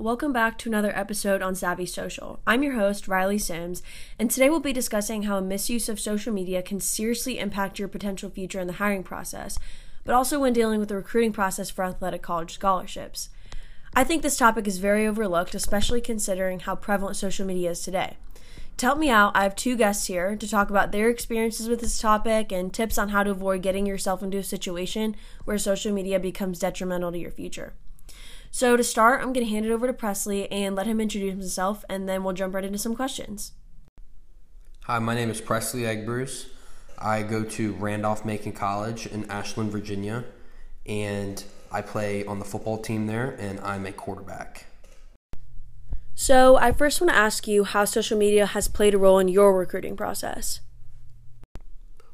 welcome back to another episode on Savvy Social. I'm your host, Riley Sims, and today we'll be discussing how a misuse of social media can seriously impact your potential future in the hiring process, but also when dealing with the recruiting process for athletic college scholarships. I think this topic is very overlooked, especially considering how prevalent social media is today. To help me out, I have two guests here to talk about their experiences with this topic and tips on how to avoid getting yourself into a situation where social media becomes detrimental to your future. So, to start, I'm going to hand it over to Presley and let him introduce himself, and then we'll jump right into some questions. Hi, my name is Presley Eggbruce. I go to Randolph Macon College in Ashland, Virginia, and I play on the football team there, and I'm a quarterback. So, I first want to ask you how social media has played a role in your recruiting process.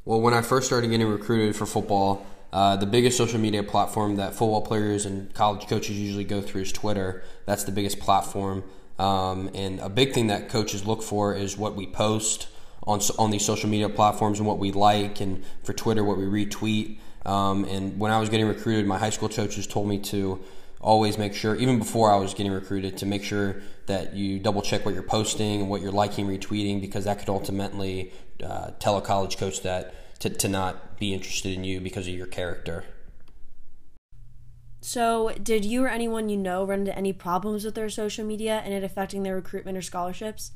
Well, when I first started getting recruited for football, uh, the biggest social media platform that football players and college coaches usually go through is Twitter. That's the biggest platform. Um, and a big thing that coaches look for is what we post on, on these social media platforms and what we like, and for Twitter, what we retweet. Um, and when I was getting recruited, my high school coaches told me to always make sure, even before I was getting recruited, to make sure that you double check what you're posting and what you're liking, retweeting, because that could ultimately uh, tell a college coach that to, to not be interested in you because of your character. So, did you or anyone you know run into any problems with their social media and it affecting their recruitment or scholarships?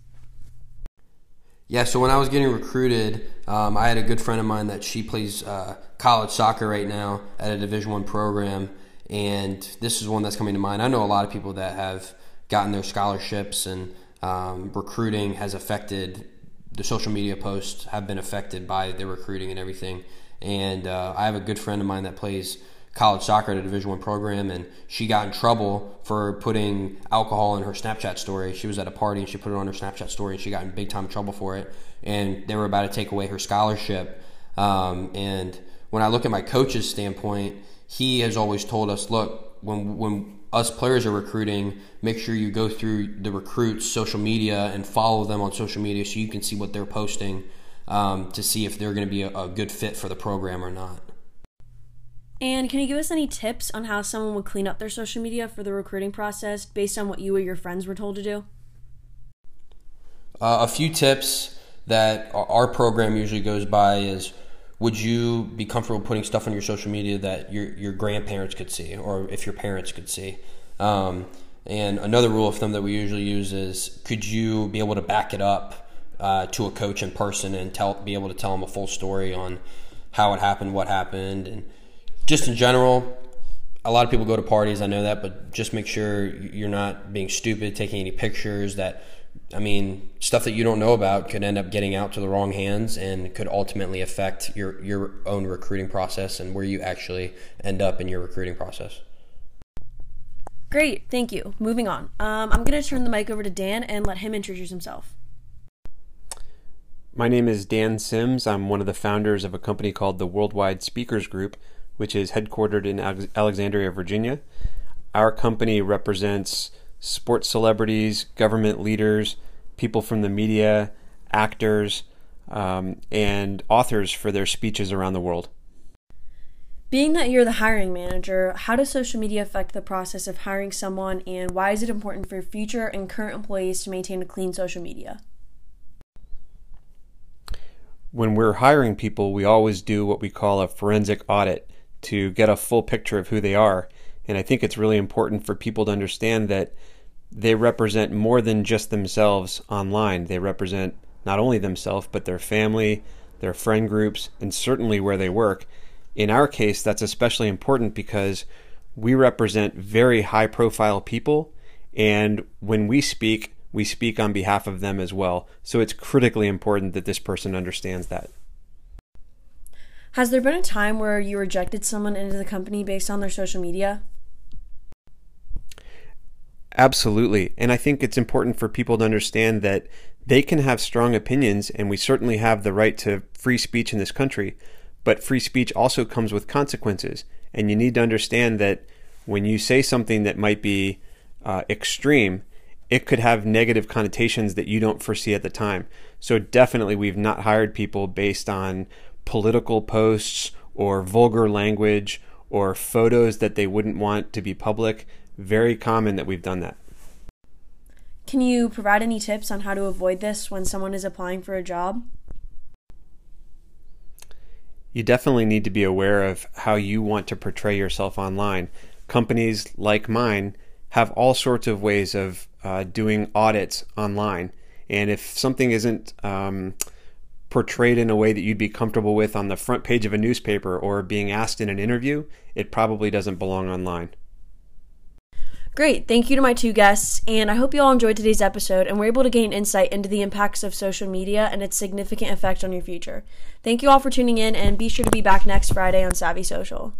Yeah, so when I was getting recruited, um, I had a good friend of mine that she plays uh, college soccer right now at a Division One program, and this is one that's coming to mind. I know a lot of people that have gotten their scholarships, and um, recruiting has affected the social media posts have been affected by the recruiting and everything. And uh, I have a good friend of mine that plays college soccer at a Division One program, and she got in trouble for putting alcohol in her Snapchat story. She was at a party and she put it on her Snapchat story, and she got in big time trouble for it. And they were about to take away her scholarship. Um, and when I look at my coach's standpoint, he has always told us, look, when when us players are recruiting, make sure you go through the recruits' social media and follow them on social media so you can see what they're posting um, to see if they're going to be a, a good fit for the program or not. And can you give us any tips on how someone would clean up their social media for the recruiting process based on what you or your friends were told to do? Uh, a few tips that our program usually goes by is would you be comfortable putting stuff on your social media that your your grandparents could see or if your parents could see? Um, and another rule of thumb that we usually use is could you be able to back it up uh, to a coach in person and tell be able to tell them a full story on how it happened, what happened, and just in general. A lot of people go to parties, I know that, but just make sure you're not being stupid, taking any pictures that I mean, stuff that you don't know about could end up getting out to the wrong hands and could ultimately affect your your own recruiting process and where you actually end up in your recruiting process. Great, thank you. Moving on. Um, I'm going to turn the mic over to Dan and let him introduce himself. My name is Dan Sims. I'm one of the founders of a company called the Worldwide Speakers Group, which is headquartered in Alexandria, Virginia. Our company represents sports celebrities, government leaders, people from the media, actors, um, and authors for their speeches around the world. Being that you're the hiring manager, how does social media affect the process of hiring someone, and why is it important for future and current employees to maintain a clean social media? When we're hiring people, we always do what we call a forensic audit to get a full picture of who they are and I think it's really important for people to understand that they represent more than just themselves online. They represent not only themselves, but their family, their friend groups, and certainly where they work. In our case, that's especially important because we represent very high profile people. And when we speak, we speak on behalf of them as well. So it's critically important that this person understands that. Has there been a time where you rejected someone into the company based on their social media? Absolutely. And I think it's important for people to understand that they can have strong opinions, and we certainly have the right to free speech in this country. But free speech also comes with consequences. And you need to understand that when you say something that might be uh, extreme, it could have negative connotations that you don't foresee at the time. So, definitely, we've not hired people based on political posts or vulgar language or photos that they wouldn't want to be public very common that we've done that. Can you provide any tips on how to avoid this when someone is applying for a job? You definitely need to be aware of how you want to portray yourself online. Companies like mine have all sorts of ways of uh, doing audits online. And if something isn't um, portrayed in a way that you'd be comfortable with on the front page of a newspaper or being asked in an interview, it probably doesn't belong online. Great. Thank you to my two guests, and I hope you all enjoyed today's episode and were able to gain insight into the impacts of social media and its significant effect on your future. Thank you all for tuning in, and be sure to be back next Friday on Savvy Social.